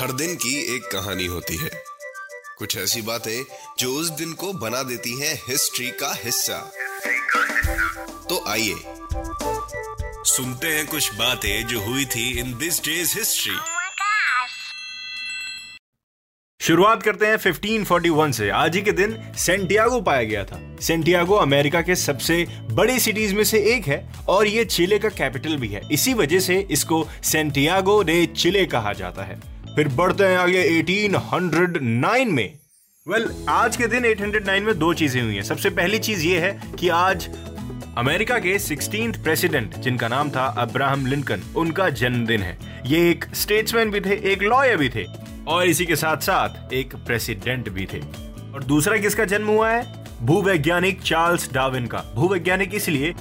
हर दिन की एक कहानी होती है। कुछ ऐसी बातें जो उस दिन को बना देती हैं हिस्ट्री का हिस्सा। तो आइए सुनते हैं कुछ बातें जो हुई थी इन दिस डेज़ हिस्ट्री. शुरुआत करते हैं 1541 से। आज ही के दिन सेंटियागो पाया गया था। सेंटियागो अमेरिका के सबसे बड़ी सिटीज़ में से एक है और ये चिले का कैपिटल भी है। इसी वजह से इसको सेंटियागो डे चिले कहा जाता है। फिर बढ़ते हैं आगे 1809 में। वेल well, आज के दिन 809 में दो चीज़ें हुई हैं। सबसे पहली चीज़ ये है कि आज अमेरिका के सिक्सटीन प्रेसिडेंट जिनका नाम था अब्राहम लिंकन उनका जन्मदिन है। ये एक स्टेट्समैन भी थे एक लॉयर भी थे और इसी के साथ साथ एक प्रेसिडेंट भी थे। और दूसरा किसका जन्म हुआ है? भूवैज्ञानिक चार्ल्स डार्विन का। भूवैज्ञानिक इसलिए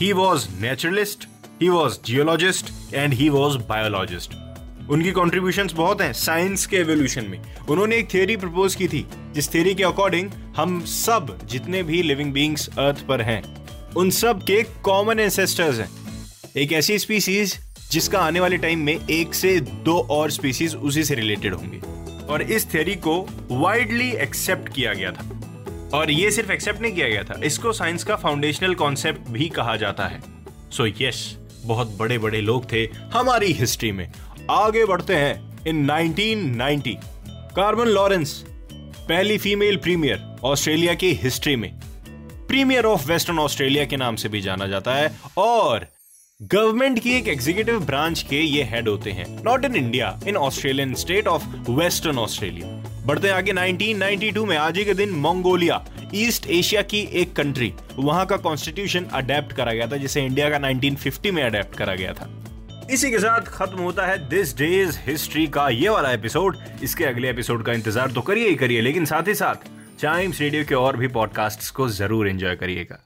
he was naturalist he was geologist and he was biologist उनकी कॉन्ट्रीब्यूशन बहुत हैं साइंस के एवोल्यूशन में। उन्होंने एक थियोरी प्रपोज की थी जिस थियोरी के अकॉर्डिंग हम सब जितने भी लिविंग बींग्स अर्थ पर हैं उन सब के कॉमन एंसेस्टर्स हैं। एक ऐसी स्पीसीज जिसका आने वाले टाइम में एक से दो और स्पीसीज उसी से रिलेटेड होंगे। और इस थियोरी को वाइडली एक्सेप्ट किया गया था। और ये सिर्फ़ एक्सेप्ट नहीं किया गया था इसको साइंस का फाउंडेशनल कॉन्सेप्ट भी कहा जाता है। सो so, यस yes, बहुत बड़े बड़े लोग थे हमारी हिस्ट्री में। आगे बढ़ते हैं इन 1990 कार्बन लॉरेंस पहली फीमेल प्रीमियर ऑस्ट्रेलिया की हिस्ट्री में। प्रीमियर ऑफ़ वेस्टर्न ऑस्ट्रेलिया के नाम से भी जाना जाता है और गवर्नमेंट की एक एग्जीक्यूटिव ब्रांच के ये हेड होते हैं। Not in India in Australian state of western Australia बढ़ते आगे 1992 में, आज ही के दिन मंगोलिया ईस्ट एशिया की एक कंट्री वहाँ का कॉन्स्टिट्यूशन अडेप्ट करा गया था, जिसे इंडिया का 1950 में अडेप्ट करा गया था। इसी के साथ खत्म होता है दिस डेज़ हिस्ट्री का ये वाला एपिसोड इसके अगले एपिसोड का इंतज़ार तो करिए ही करिए, लेकिन साथ ही साथ टाइम्स रेडियो के और भी पॉडकास्ट्स को ज़रूर एंजॉय करिएगा।